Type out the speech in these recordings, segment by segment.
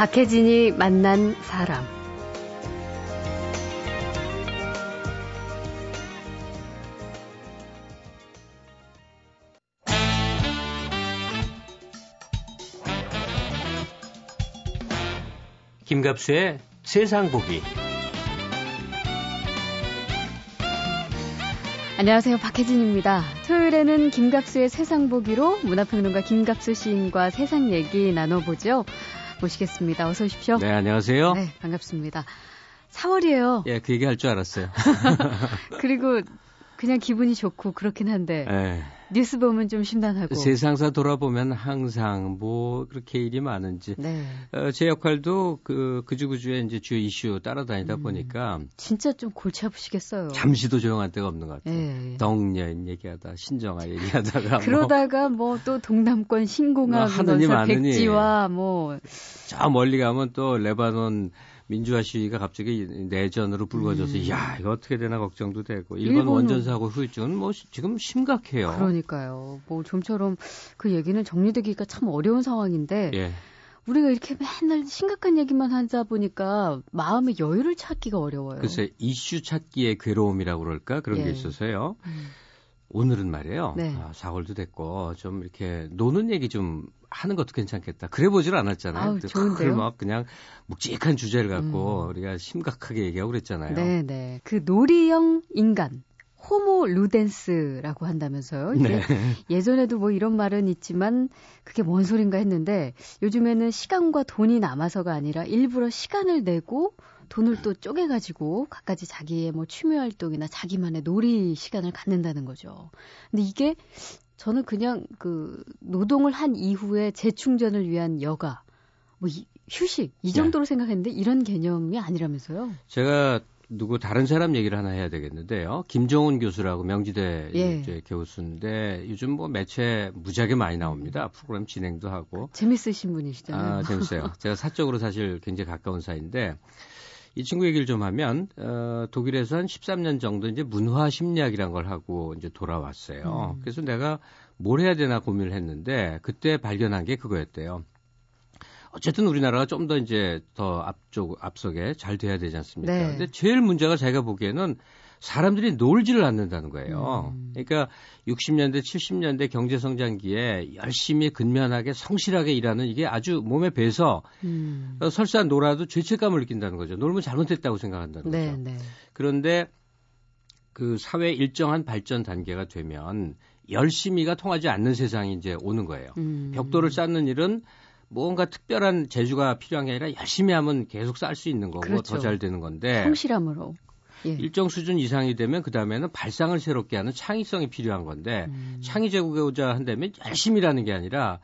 박혜진이 만난 사람. 김갑수의 세상 보기. 안녕하세요. 박혜진입니다. 토요일에는 김갑수의 세상 보기로 문화평론가 김갑수 시인과 세상 얘기 나눠보죠. 모시겠습니다. 어서 오십시오. 네, 안녕하세요. 네, 반갑습니다. 4월이에요. 예, 그 얘기 할 줄 알았어요. 그리고 그냥 기분이 좋고 그렇긴 한데 네. 뉴스 보면 좀 심란하고 세상사 돌아보면 항상 뭐 그렇게 일이 많은지 네. 어, 제 역할도 그 그주그주에 이제 주요 이슈 따라다니다 음, 보니까 진짜 좀 골치 아프시겠어요. 잠시도 조용한 때가 없는 것 같아요. 네. 덕여인 얘기하다 신정아 얘기하다가 뭐 그러다가 뭐 또 동남권 신공항 뭐 하느니 백지와 뭐 저 멀리 가면 또 레바논 민주화 시위가 갑자기 내전으로 불거져서 음. 야 이거 어떻게 되나 걱정도 되고 일본. 원전 사고 후유증은 뭐 지금 심각해요. 그러니까요. 뭐 좀처럼 그 얘기는 정리되기가 참 어려운 상황인데 예. 우리가 이렇게 맨날 심각한 얘기만 하다 보니까 마음의 여유를 찾기가 어려워요. 글쎄 이슈 찾기의 괴로움이라고 그럴까 그런 예. 게 있어서요. 음. 오늘은 말이에요. 네. 아, 4월도 됐고 좀 이렇게 노는 얘기 좀 하는 것도 괜찮겠다. 그래 보질 않았잖아요. 좋은데요. 막 그냥 묵직한 주제를 갖고 음. 우리가 심각하게 얘기하고 그랬잖아요. 네, 네. 그 놀이형 인간 호모 루덴스라고 한다면서요. 네. 예전에도 뭐 이런 말은 있지만 그게 뭔 소린가 했는데 요즘에는 시간과 돈이 남아서가 아니라 일부러 시간을 내고 돈을 또 쪼개가지고 갖가지 자기의 뭐 취미 활동이나 자기만의 놀이 시간을 갖는다는 거죠. 근데 이게 저는 그냥 그 노동을 한 이후에 재충전을 위한 여가, 뭐 이, 휴식 이 정도로 네. 생각했는데 이런 개념이 아니라면서요? 제가 누구 다른 사람 얘기를 하나 해야 되겠는데요. 김정훈 교수라고 명지대 예. 교수인데 요즘 뭐 매체 무지하게 많이 나옵니다. 프로그램 진행도 하고. 재밌으신 분이시잖아요. 아, 재밌어요. 제가 사적으로 사실 굉장히 가까운 사이인데 이 친구 얘기를 좀 하면 어, 독일에서 한 13년 정도 이제 문화 심리학이란 걸 하고 이제 돌아왔어요. 음. 그래서 내가 뭘 해야 되나 고민을 했는데 그때 발견한 게 그거였대요. 어쨌든 우리나라가 좀 더 이제 더 앞쪽 앞서게 잘 돼야 되지 않습니까? 네. 근데 제일 문제가 자기가 보기에는 사람들이 놀지를 않는다는 거예요. 음. 그러니까 60년대, 70년대 경제 성장기에 열심히 근면하게 성실하게 일하는 이게 아주 몸에 배서 음. 설사 놀아도 죄책감을 느낀다는 거죠. 놀면 잘못했다고 생각한다는 네, 거죠. 네. 그런데 그 사회 일정한 발전 단계가 되면 열심히가 통하지 않는 세상이 이제 오는 거예요. 음. 벽돌을 쌓는 일은 뭔가 특별한 재주가 필요한 게 아니라 열심히 하면 계속 쌓을 수 있는 거고 그렇죠. 더잘 되는 건데 성실함으로 예. 일정 수준 이상이 되면 그 다음에는 발상을 새롭게 하는 창의성이 필요한 건데 음. 창의 제국고자 한다면 열심히 일하는 게 아니라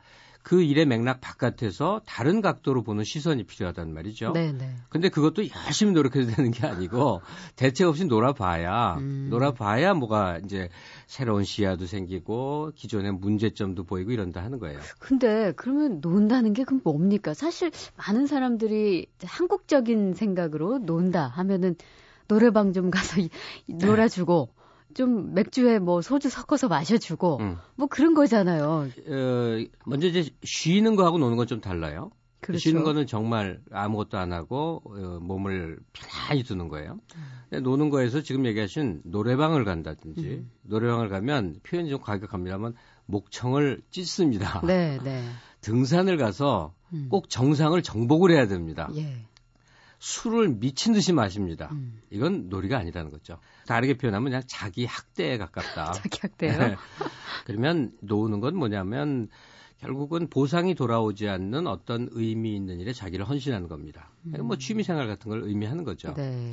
그 일의 맥락 바깥에서 다른 각도로 보는 시선이 필요하단 말이죠. 네, 네. 근데 그것도 열심히 노력해도 되는 게 아니고 대책 없이 놀아봐야 음. 놀아봐야 뭐가 이제 새로운 시야도 생기고 기존의 문제점도 보이고 이런다 하는 거예요. 근데 그러면 논다는 게 그럼 뭡니까? 사실 많은 사람들이 한국적인 생각으로 논다 하면은 노래방 좀 가서 놀아주고 좀 맥주에 뭐 소주 섞어서 마셔주고 음. 뭐 그런 거잖아요. 어, 먼저 이제 쉬는 거하고 노는 건 좀 달라요. 그렇죠. 쉬는 거는 정말 아무것도 안 하고 어, 몸을 편안히 두는 거예요. 음. 노는 거에서 지금 얘기하신 노래방을 간다든지 음. 노래방을 가면 표현이 좀 과격합니다만 목청을 찢습니다. 네, 네. 등산을 가서 음. 꼭 정상을 정복을 해야 됩니다. 예. 술을 미친 듯이 마십니다. 음. 이건 놀이가 아니라는 거죠. 다르게 표현하면 그냥 자기 학대에 가깝다. 자기 학대요? 네. 그러면 노는 건 뭐냐면 결국은 보상이 돌아오지 않는 어떤 의미 있는 일에 자기를 헌신하는 겁니다. 음. 뭐 취미생활 같은 걸 의미하는 거죠. 네.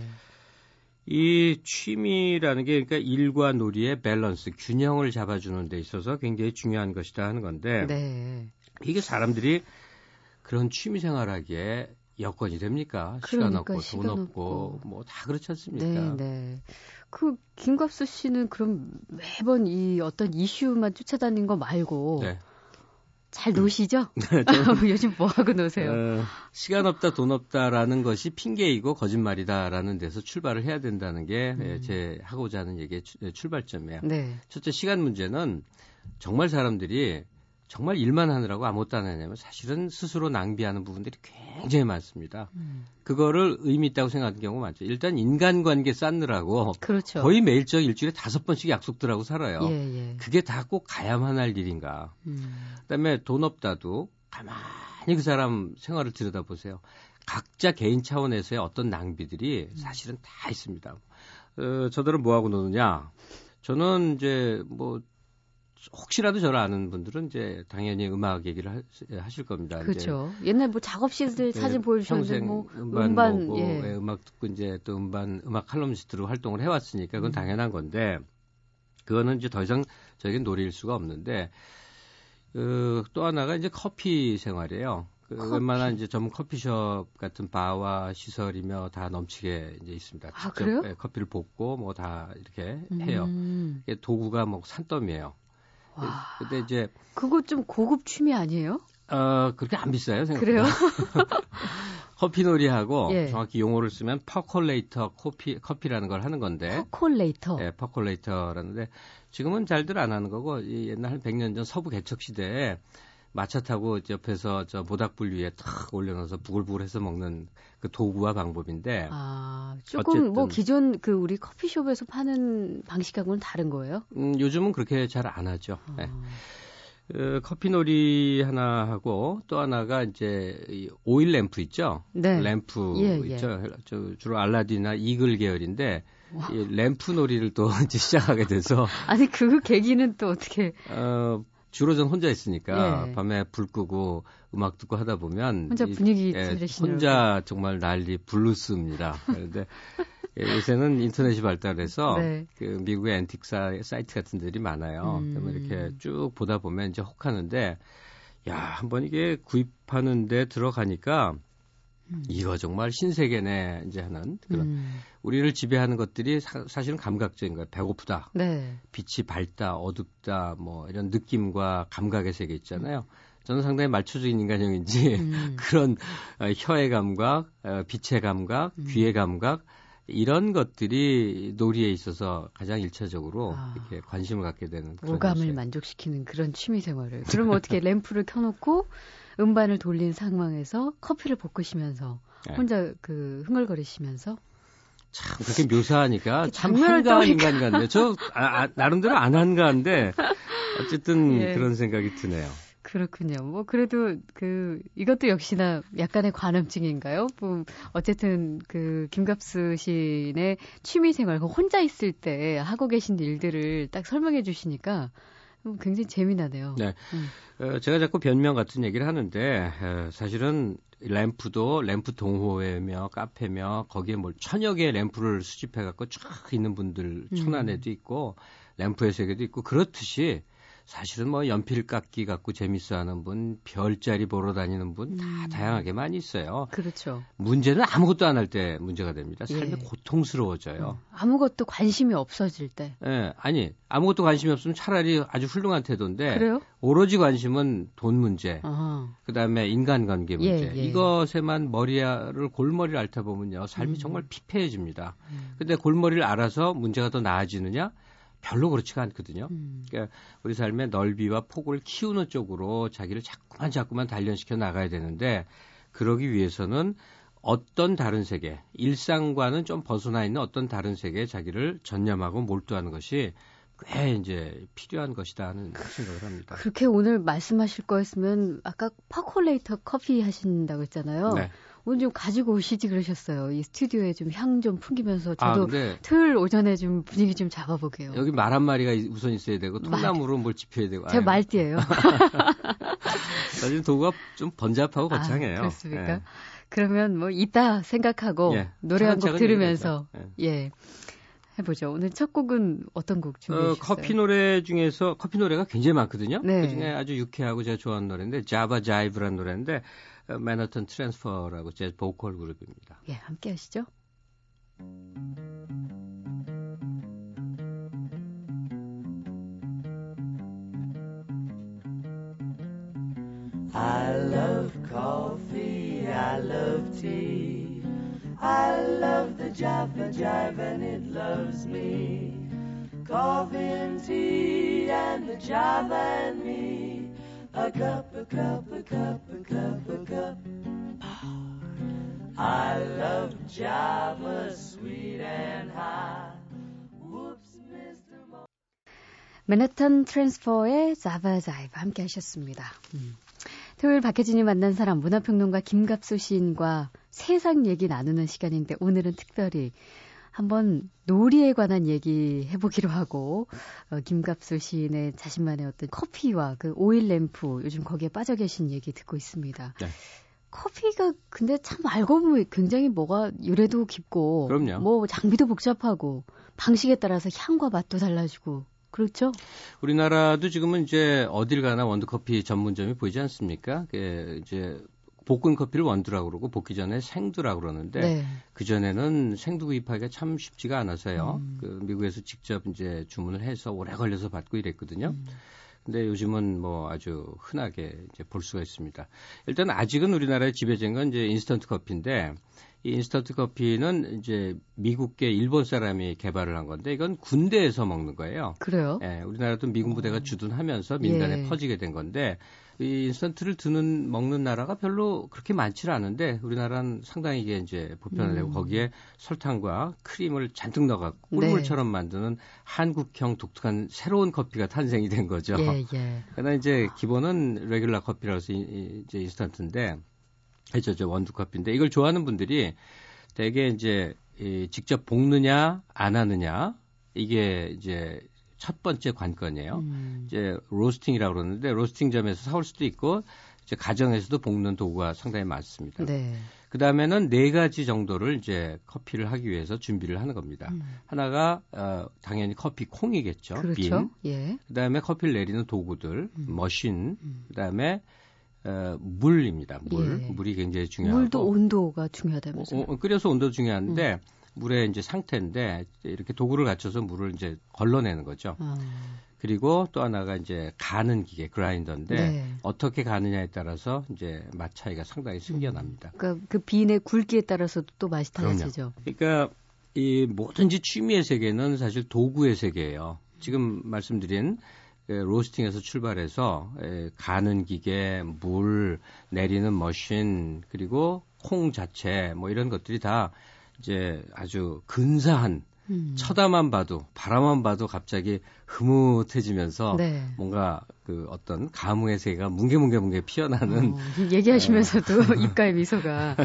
이 취미라는 게 그러니까 일과 놀이의 밸런스, 균형을 잡아주는 데 있어서 굉장히 중요한 것이다 하는 건데 네. 이게 사람들이 그런 취미생활하기에 여건이 됩니까? 그러니까, 시간 없고 돈 없고 뭐 다 그렇지 않습니까? 네, 네. 그 김갑수 씨는 그럼 매번 이 어떤 이슈만 쫓아다닌 거 말고 네. 잘 노시죠? 네, 요즘 뭐 하고 노세요? 어, 시간 없다, 돈 없다라는 것이 핑계이고 거짓말이다라는 데서 출발을 해야 된다는 게제 음. 하고자 하는 얘기의 출발점이에요. 네. 첫째 시간 문제는 정말 사람들이 정말 일만 하느라고 아무것도 안 하냐면 사실은 스스로 낭비하는 부분들이 굉장히 많습니다. 음. 그거를 의미 있다고 생각하는 경우가 많죠. 일단 인간관계 쌓느라고 그렇죠. 거의 매일적 일주일에 다섯 번씩 약속들하고 살아요. 예, 예. 그게 다 꼭 가야만 할 일인가. 음. 그다음에 돈 없다도 가만히 그 사람 생활을 들여다보세요. 각자 개인 차원에서의 어떤 낭비들이 음. 사실은 다 있습니다. 어, 저들은 뭐 하고 노느냐? 저는 이제 뭐 혹시라도 저를 아는 분들은 이제 당연히 음악 얘기를 하, 실 겁니다. 그렇죠. 이제 옛날 뭐 작업실들 네, 사진 보여주셨는데 뭐 음반, 음반 뭐, 예. 예. 음악 듣고 이제 또 음반 음악 칼럼니스트로 활동을 해왔으니까 그건 음. 당연한 건데 그거는 이제 더 이상 저에겐 노릴 수가 없는데 그, 또 하나가 이제 커피 생활이에요. 그 커피. 웬만한 이제 전문 커피숍 같은 바와 시설이며 다 넘치게 이제 있습니다. 아, 그래요? 네, 커피를 볶고 뭐 다 이렇게 해요. 음. 도구가 뭐 산더미예요. 와. 근데 이제 그거 좀 고급 취미 아니에요? 어 그렇게 안 비싸요 생각보다. 그래요? 커피놀이하고 예. 정확히 용어를 쓰면 퍼콜레이터 커피 커피라는 걸 하는 건데. 퍼콜레이터. 네, 퍼콜레이터라는데 지금은 잘들 안 하는 거고 이 옛날 한 100년 전 서부 개척 시대에 마차 타고 옆에서 저 모닥불 위에 탁 올려놔서 부글부글해서 먹는 그 도구와 방법인데. 아, 조금 뭐 기존 그 우리 커피숍에서 파는 방식하고는 다른 거예요? 음, 요즘은 그렇게 잘 안 하죠. 아. 네. 그 커피놀이 하나 하고 또 하나가 이제 이 오일 램프 있죠. 네. 램프 예, 예. 있죠. 예. 저 주로 알라딘이나 이글 계열인데 이 램프 놀이를 또 이제 시작하게 돼서 아니 그 계기는 또 어떻게 어 주로 전 혼자 있으니까 예. 밤에 불 끄고 음악 듣고 하다 보면 혼자 분위기 이, 예, 혼자 정말 난리 블루스입니다. 그런데 예, 요새는 인터넷이 발달해서 네. 그 미국의 앤틱사 사이트 같은 데들이 많아요. 음. 그러면 이렇게 쭉 보다 보면 이제 혹하는데 야, 한번 이게 구입하는데 들어가니까 음. 이거 정말 신세계 네 이제 하는 그런 음. 우리를 지배하는 것들이 사, 실은 감각적인 거예요. 배고프다, 네. 빛이 밝다, 어둡다, 뭐 이런 느낌과 감각의 세계 있잖아요. 저는 상당히 말초적인 인간형인지 음. 그런 어, 혀의 감각, 어, 빛의 감각, 음. 귀의 감각 이런 것들이 놀이에 있어서 가장 일차적으로 아. 이렇게 관심을 갖게 되는 오감을 만족시키는 그런 취미 생활을. 그럼 어떻게 램프를 켜놓고 음반을 돌린 상황에서 커피를 볶으시면서 네. 혼자 그 흥얼거리시면서 참 그렇게 묘사하니까 참 한가한 인간 같네요. 저 아, 아, 나름대로 안 한가한데 어쨌든 예. 그런 생각이 드네요. 그렇군요. 뭐 그래도 그 이것도 역시나 약간의 관음증인가요? 뭐 어쨌든 그 김갑수 시인의 취미 생활, 그 혼자 있을 때 하고 계신 일들을 딱 설명해 주시니까 굉장히 재미나네요. 네. 음. 어, 제가 자꾸 변명 같은 얘기를 하는데 어, 사실은 램프도 램프 동호회며 카페며 거기에 뭘 천여 개의 램프를 수집해 갖고 쫙 있는 분들 천안에도 음. 있고 램프의 세계도 있고 그렇듯이 사실은 뭐 연필 깎기 갖고 재밌어 하는 분, 별자리 보러 다니는 분, 다 음. 다양하게 많이 있어요. 그렇죠. 문제는 아무것도 안 할 때 문제가 됩니다. 삶이 예. 고통스러워져요. 음. 아무것도 관심이 없어질 때. 예, 아니, 아무것도 관심이 없으면 차라리 아주 훌륭한 태도인데. 그래요? 오로지 관심은 돈 문제, 그 다음에 인간관계 문제. 예, 예. 이것에만 머리를, 골머리를 앓다 보면요. 삶이 음. 정말 피폐해집니다. 음. 근데 골머리를 알아서 문제가 더 나아지느냐? 별로 그렇지가 않거든요. 음. 그러니까 우리 삶의 넓이와 폭을 키우는 쪽으로 자기를 자꾸만 자꾸만 단련시켜 나가야 되는데 그러기 위해서는 어떤 다른 세계, 일상과는 좀 벗어나 있는 어떤 다른 세계에 자기를 전념하고 몰두하는 것이 꽤 이제 필요한 것이다 하는 생각을 합니다. 그렇게 오늘 말씀하실 거였으면 아까 파콜레이터 커피 하신다고 했잖아요. 네. 오늘 좀 가지고 오시지 그러셨어요. 이 스튜디오에 좀 향좀 풍기면서 아, 저도 아, 토요일 오전에 좀 분위기 좀 잡아보게요. 여기 말 한 마리가 우선 있어야 되고 통나무로 뭘 짚어야 되고. 제가 말띠예요. 사실 도구가 좀 번잡하고 아, 거창해요. 아, 그렇습니까? 예. 그러면 뭐 이따 생각하고 예, 노래 한 곡 들으면서 예. 예. 해보죠. 오늘 첫 곡은 어떤 곡 준비해 주셨어요? 어, 커피 노래 중에서 커피 노래가 굉장히 많거든요. 네. 그중에 아주 유쾌하고 제가 좋아하는 노래인데 Java Jive라는 노래인데 Manhattan Transfer라고 제 보컬 그룹입니다. 예, 함께 하시죠. I love coffee, I love tea. I love the Java Jive and it loves me. Coffee and tea and the Java and me. A cup, a cup, a cup, a cup, a cup. I love Java, sweet and high. Whoops, Mr. Mo- 맨해튼 트랜스퍼의 자바 자이브 함께 하셨습니다. 음. 토요일 박혜진이 만난 사람 문화평론가 김갑수 시인과 세상 얘기 나누는 시간인데 오늘은 특별히 한번 놀이에 관한 얘기 해보기로 하고 어, 김갑수 시인의 자신만의 어떤 커피와 그 오일 램프 요즘 거기에 빠져 계신 얘기 듣고 있습니다. 네. 커피가 근데 참 알고 보면 굉장히 뭐가 유래도 깊고 그럼요. 뭐 장비도 복잡하고 방식에 따라서 향과 맛도 달라지고 그렇죠. 우리나라도 지금은 이제 어딜 가나 원두커피 전문점이 보이지 않습니까? 그 이제 볶은 커피를 원두라고 그러고 볶기 전에 생두라고 그러는데 네. 그 전에는 생두 구입하기가 참 쉽지가 않아서요. 음. 그 미국에서 직접 이제 주문을 해서 오래 걸려서 받고 이랬거든요. 음. 근데 요즘은 뭐 아주 흔하게 이제 볼 수가 있습니다. 일단 아직은 우리나라의 지배적인 건 이제 인스턴트 커피인데 이 인스턴트 커피는 이제 미국계 일본 사람이 개발을 한 건데 이건 군대에서 먹는 거예요. 그래요? 예, 우리나라도 미군 부대가 어. 주둔하면서 민간에 예. 퍼지게 된 건데 이 인스턴트를 드는 먹는 나라가 별로 그렇게 많지는 않은데 우리나라는 상당히 이게 이제 보편을 내고 음. 거기에 설탕과 크림을 잔뜩 넣어갖고 네. 꿀물처럼 네. 만드는 한국형 독특한 새로운 커피가 탄생이 된 거죠. 예, 예. 그러나 이제 기본은 regular 커피라고 해서 이제 인스턴트인데 해죠, 저 원두 커피인데 이걸 좋아하는 분들이 대개 이제 이 직접 볶느냐 안 하느냐 이게 이제 첫 번째 관건이에요. 음. 이제 로스팅이라고 그러는데 로스팅점에서 사올 수도 있고 이제 가정에서도 볶는 도구가 상당히 많습니다. 네. 그 다음에는 네 가지 정도를 이제 커피를 하기 위해서 준비를 하는 겁니다. 음. 하나가 어, 당연히 커피 콩이겠죠. 그렇죠. 빈. 예. 그 다음에 커피를 내리는 도구들, 음. 머신. 음. 그 다음에 어, 물입니다. 물. 예. 물이 굉장히 중요하고. 물도 온도가 중요하다면서요? 어, 어, 끓여서 온도 중요한데 음. 물의 이제 상태인데 이렇게 도구를 갖춰서 물을 이제 걸러내는 거죠. 아. 그리고 또 하나가 이제 가는 기계 그라인더인데 네. 어떻게 가느냐에 따라서 이제 맛 차이가 상당히 생겨납니다. 음. 그러니까 그 비인의 굵기에 따라서도 또 맛이 달라지죠. 그러니까 이 뭐든지 취미의 세계는 사실 도구의 세계예요. 지금 말씀드린 그 로스팅에서 출발해서 가는 기계, 물 내리는 머신 그리고 콩 자체 뭐 이런 것들이 다 이제 아주 근사한 음. 쳐다만 봐도 바라만 봐도 갑자기 흐뭇해지면서 네. 뭔가 그 어떤 감흥의 세계가 뭉게뭉게뭉게 피어나는 어, 얘기하시면서도 어. 입가에 미소가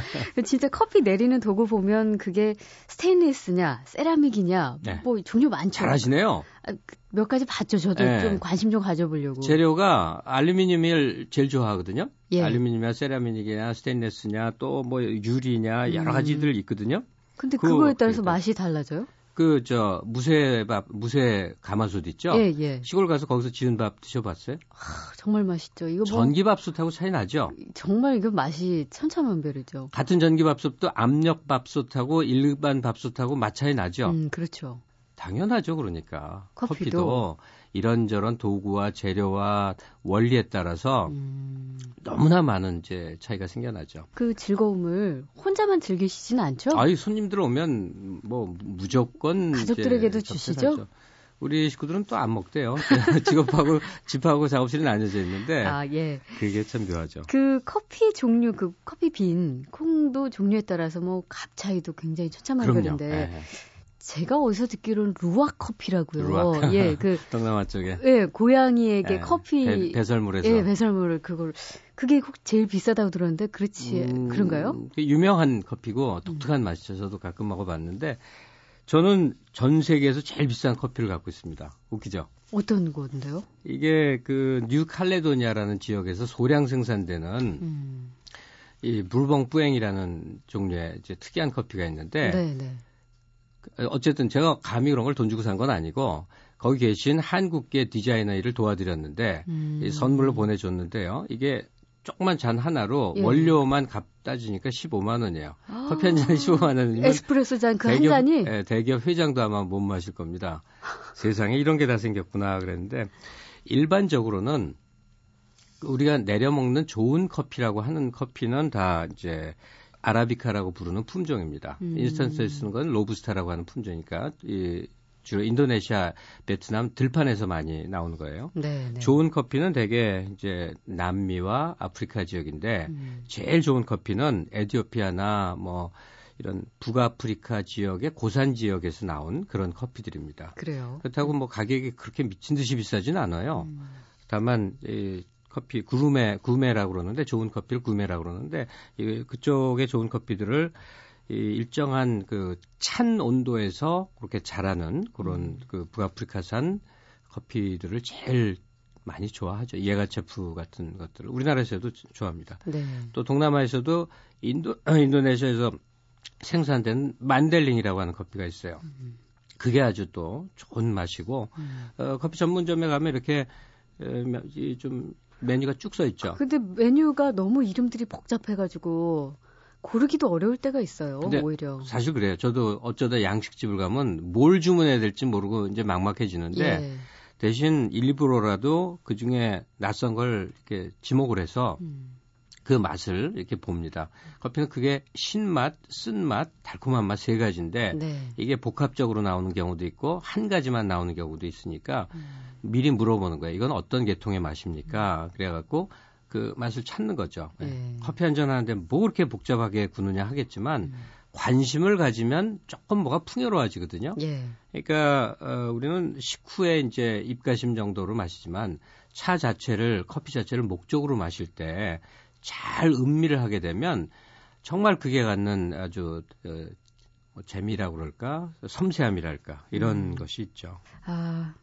진짜 커피 내리는 도구 보면 그게 스테인리스냐 세라믹이냐 네. 뭐 종류 많죠. 잘하시네요. 아, 그몇 가지 봤죠. 저도 네. 좀 관심 좀 가져보려고. 재료가 알루미늄을 제일 좋아하거든요. 예. 알루미늄이냐 세라믹이냐 스테인리스냐 또 뭐 유리냐 여러 음. 가지들 있거든요. 근데 그, 그거에 따라서 맛이 달라져요? 그, 저, 무쇠밥, 무쇠 가마솥 있죠? 예, 예. 시골 가서 거기서 지은 밥 드셔봤어요? 아, 정말 맛있죠. 이거 뭐. 전기밥솥하고 차이 나죠? 정말 이거 맛이 천차만별이죠. 같은 전기밥솥도 압력밥솥하고 일반 밥솥하고 맛 차이 나죠? 음, 그렇죠. 당연하죠, 그러니까. 커피도, 커피도 이런저런 도구와 재료와 원리에 따라서 음... 너무나 많은 이제 차이가 생겨나죠. 그 즐거움을 혼자만 즐기시지는 않죠? 아이 손님들 오면 뭐 무조건 가족들에게도 주시죠? 우리 식구들은 또 안 먹대요. 직업하고 집하고 작업실이 나뉘어져 있는데. 아, 예. 그게 참 묘하죠. 그 커피 종류, 그 커피 빈, 콩도 종류에 따라서 뭐 값 차이도 굉장히 네. 제가 어디서 듣기로는 루아 커피라고요. 루아. 예, 그 동남아 쪽에. 예, 고양이에게 예, 커피 배, 설물에서 예, 배설물을 그걸 그게 혹 제일 비싸다고 들었는데 그렇지 음, 그런가요? 유명한 커피고 독특한 음. 맛이죠. 저도 가끔 먹어봤는데 저는 전 세계에서 제일 비싼 커피를 갖고 있습니다. 웃기죠? 어떤 건데요? 이게 그 뉴칼레도니아라는 지역에서 소량 생산되는 음. 이 물봉 뿌앵이라는 종류의 이제 특이한 커피가 있는데 네, 네. 어쨌든 제가 감히 그런 걸 돈 주고 산 건 아니고 거기 계신 한국계 디자이너 일을 도와드렸는데 음. 이 선물로 보내줬는데요. 이게 조그만 잔 하나로 예. 원료만 값 따지니까 15만 원이에요. 아. 커피 한 잔에 15만 원이면 에스프레소 잔 그 한 잔이 예, 대기업 회장도 아마 못 마실 겁니다. 세상에 이런 게 다 생겼구나 그랬는데 일반적으로는 우리가 내려 먹는 좋은 커피라고 하는 커피는 다 이제 아라비카라고 부르는 품종입니다. 음. 인스턴트에 쓰는 건 로부스타라고 하는 품종이니까 이 주로 인도네시아, 베트남 들판에서 많이 나오는 거예요. 네, 네. 좋은 커피는 대개 이제 남미와 아프리카 지역인데 음. 제일 좋은 커피는 에티오피아나 뭐 이런 북아프리카 지역의 고산 지역에서 나온 그런 커피들입니다. 그래요. 그렇다고 뭐 가격이 그렇게 미친 듯이 비싸지는 않아요. 음. 다만 이 커피 구루메 구매라고 그러는데 좋은 커피를 구매라고 그러는데 이 그쪽에 좋은 커피들을 이 일정한 그 찬 온도에서 그렇게 자라는 그런 음. 그 북아프리카산 커피들을 제일 많이 좋아하죠. 예가체프 같은 것들을 우리나라에서도 좋아합니다. 네. 또 동남아에서도 인도 인도네시아에서 생산된 만델링이라고 하는 커피가 있어요. 음. 그게 아주 또 좋은 맛이고 음. 어, 커피 전문점에 가면 이렇게 에, 좀 메뉴가 쭉 써 있죠. 근데 메뉴가 너무 이름들이 복잡해가지고 고르기도 어려울 때가 있어요. 오히려. 사실 그래요. 저도 어쩌다 양식집을 가면 뭘 주문해야 될지 모르고 이제 막막해지는데 예. 대신 일부러라도 그 중에 낯선 걸 이렇게 지목을 해서 음. 그 맛을 이렇게 봅니다. 커피는 그게 신맛, 쓴맛, 달콤한 맛 세 가지인데 네. 이게 복합적으로 나오는 경우도 있고 한 가지만 나오는 경우도 있으니까 음. 미리 물어보는 거예요. 이건 어떤 계통의 맛입니까? 음. 그래갖고 그 맛을 찾는 거죠. 네. 커피 한 잔 하는데 뭐 그렇게 복잡하게 구느냐 하겠지만 음. 관심을 가지면 조금 뭐가 풍요로워지거든요. 예. 그러니까 어, 우리는 식후에 이제 입가심 정도로 마시지만 차 자체를 커피 자체를 목적으로 마실 때 잘 음미를 하게 되면 정말 그게 갖는 아주 어, 뭐 재미라고 그럴까 섬세함이랄까 이런 음. 것이 있죠. 아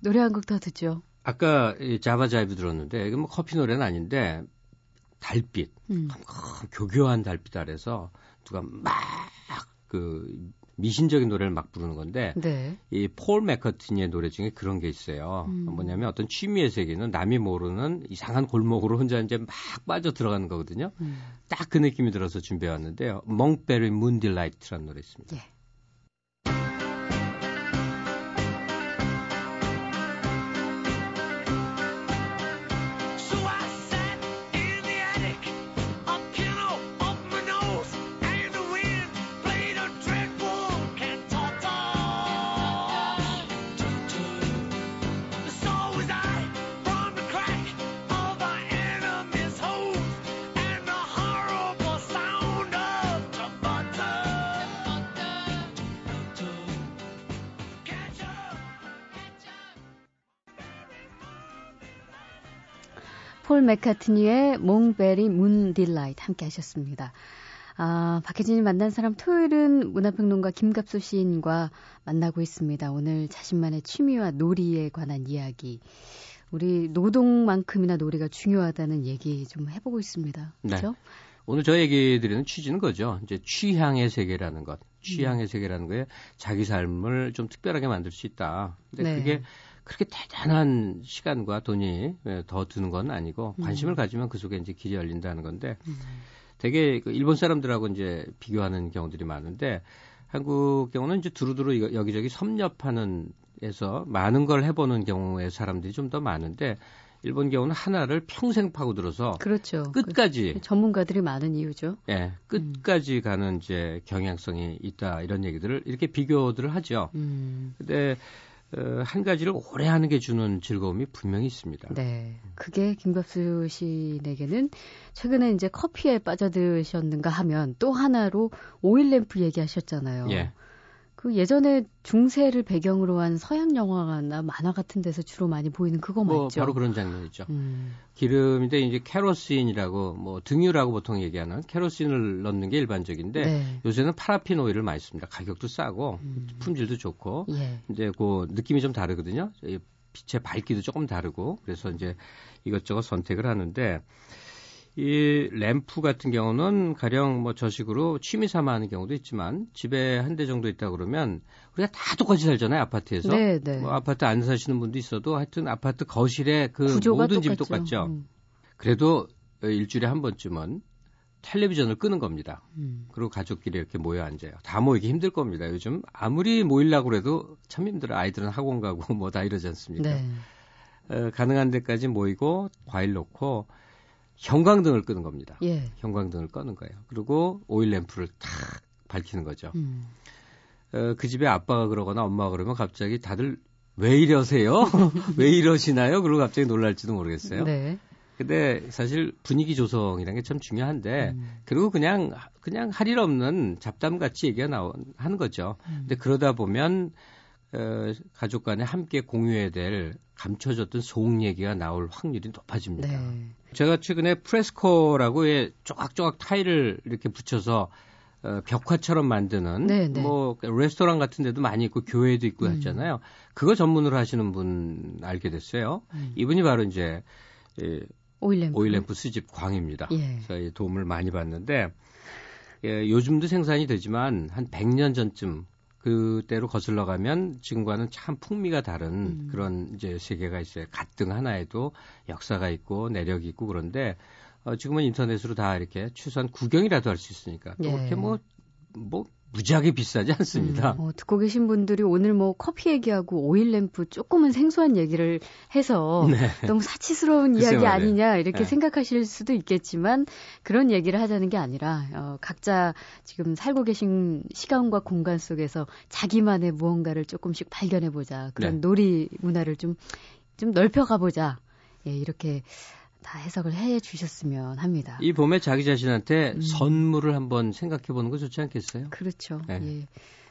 노래 한 곡 더 듣죠. 아까 이 자바 자이브 들었는데 이건 뭐 커피 노래는 아닌데 달빛 음. 교교한 달빛 아래서 누가 막 그 미신적인 노래를 막 부르는 건데 네. 이폴 맥커트니의 노래 중에 그런 게 있어요. 음. 뭐냐면 어떤 취미의 세계는 남이 모르는 이상한 골목으로 혼자 이제 막 빠져 들어가는 거거든요. 음. 딱그 느낌이 들어서 준비해 왔는데요. 몽베리 문딜라이트라는 노래 있습니다. 예. 폴 맥카트니의 Monkberry Moon Delight 함께 하셨습니다. 아, 박혜진이 만난 사람 토요일은 문화평론가 김갑수 시인과 만나고 있습니다. 오늘 자신만의 취미와 놀이에 관한 이야기. 우리 노동만큼이나 놀이가 중요하다는 얘기 좀 해보고 있습니다. 그렇죠? 네. 오늘 저 얘기 드리는 취지는 거죠. 이제 취향의 세계라는 것. 취향의 음. 세계라는 거에 자기 삶을 좀 특별하게 만들 수 있다. 근데 네. 그게 그렇게 대단한 시간과 돈이 예, 더 드는 건 아니고 음. 관심을 음. 가지면 그 속에 이제 길이 열린다는 건데 음. 되게 그 일본 사람들하고 이제 비교하는 경우들이 많은데 한국 경우는 이제 두루두루 여기저기 섭렵하는 에서 많은 걸 해보는 경우의 사람들이 좀 더 많은데 일본 경우는 하나를 평생 파고들어서 그렇죠. 끝까지 그 전문가들이 많은 이유죠. 예, 네, 끝까지 음. 가는 이제 경향성이 있다 이런 얘기들을 이렇게 비교들을 하죠. 음. 근데 어, 한 가지를 오래 하는 게 주는 즐거움이 분명히 있습니다. 네. 그게 김갑수 씨에게는 최근에 이제 커피에 빠져드셨는가 하면 또 하나로 오일 램프 얘기하셨잖아요. 예. 그 예전에 중세를 배경으로 한 서양 영화나 만화 같은 데서 주로 많이 보이는 그거 뭐 맞죠? 바로 그런 장면이죠. 음. 기름인데 이제 kerosene이라고 뭐 등유라고 보통 얘기하는 kerosene을 넣는 게 일반적인데 네. 요새는 파라핀 오일을 많이 씁니다. 가격도 싸고 음. 품질도 좋고 예. 이제 그 느낌이 좀 다르거든요. 빛의 밝기도 조금 다르고 그래서 이제 이것저것 선택을 하는데 이 램프 같은 경우는 가령 뭐 저식으로 취미 삼아 하는 경우도 있지만 집에 한 대 정도 있다 그러면 우리가 다 똑같이 살잖아요 아파트에서 네, 네. 뭐 아파트 안 사시는 분도 있어도 하여튼 아파트 거실에 그 모든 똑같죠. 집이 똑같죠. 음. 그래도 일주일에 한 번쯤은 텔레비전을 끄는 겁니다. 음. 그리고 가족끼리 이렇게 모여 앉아요. 다 모이기 힘들 겁니다. 요즘 아무리 모이려고 그래도 참 힘들어. 아이들은 학원 가고 뭐 다 이러지 않습니까? 네. 어, 가능한 데까지 모이고 과일 놓고 형광등을 끄는 겁니다. 예. 형광등을 꺼는 거예요. 그리고 오일 램프를 탁 밝히는 거죠. 음. 어, 그 집에 아빠가 그러거나 엄마가 그러면 갑자기 다들 왜 이러세요? 왜 이러시나요? 그러고 갑자기 놀랄지도 모르겠어요. 네. 근데 사실 분위기 조성이라는 게 참 중요한데 음. 그리고 그냥 그냥 할 일 없는 잡담 같이 얘기가 나오 하는 거죠. 음. 근데 그러다 보면 어, 가족 간에 함께 공유해야 될 감춰졌던 속 얘기가 나올 확률이 높아집니다. 네. 제가 최근에 프레스코라고 의 쪼각쪼각 타일을 이렇게 붙여서 어, 벽화처럼 만드는 네네. 네. 뭐 레스토랑 같은 데도 많이 있고 교회도 있고 음. 했잖아요. 그거 전문으로 하시는 분 알게 됐어요. 음. 이분이 바로 이제 예, 오일램프, 오일램프 수집 광입니다. 예. 저희 도움을 많이 받는데 예, 요즘도 생산이 되지만 한 100년 전쯤 그때로 거슬러 가면 지금과는 참 풍미가 다른 음. 그런 이제 세계가 있어요. 갓등 하나에도 역사가 있고 내력이 있고 그런데 어, 지금은 인터넷으로 다 이렇게 최소한 구경이라도 할 수 있으니까 또 예. 그렇게 뭐, 뭐 무지하게 비싸지 않습니다. 음, 어, 듣고 계신 분들이 오늘 뭐 커피 얘기하고 오일 램프 조금은 생소한 얘기를 해서 네. 너무 사치스러운 이야기 아니냐 이렇게 네. 생각하실 수도 있겠지만 그런 얘기를 하자는 게 아니라 어, 각자 지금 살고 계신 시간과 공간 속에서 자기만의 무언가를 조금씩 발견해 보자 그런 네. 놀이 문화를 좀 좀 넓혀가 보자 예, 이렇게 다 해석을 해 주셨으면 합니다. 이 봄에 자기 자신한테 음. 선물을 한번 생각해 보는 거 좋지 않겠어요? 그렇죠. 네. 예.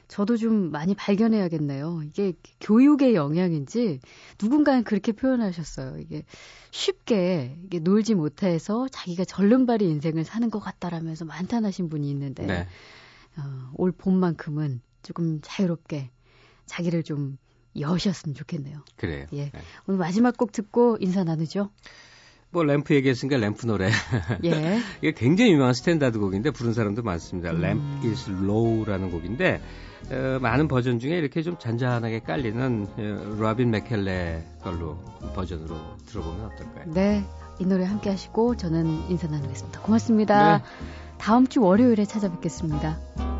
저도 좀 많이 발견해야겠네요. 이게 교육의 영향인지 누군가는 그렇게 표현하셨어요. 이게 쉽게 이게 놀지 못해서 자기가 절름발이 인생을 사는 것 같다라면서 한탄하신 분이 있는데 네. 어, 올 봄만큼은 조금 자유롭게 자기를 좀 여셨으면 좋겠네요. 그래요. 예. 네. 오늘 마지막 곡 듣고 인사 나누죠. 뭐 램프 얘기했으니까 램프 노래. 예. 이게 굉장히 유명한 스탠다드 곡인데 부른 사람도 많습니다. 음. Lamp is Low라는 곡인데 어, 많은 버전 중에 이렇게 좀 잔잔하게 깔리는 어, 로빈 맥켈레 걸로 버전으로 들어보면 어떨까요? 네. 이 노래 함께 하시고 저는 인사 나누겠습니다. 고맙습니다. 네. 다음 주 월요일에 찾아뵙겠습니다.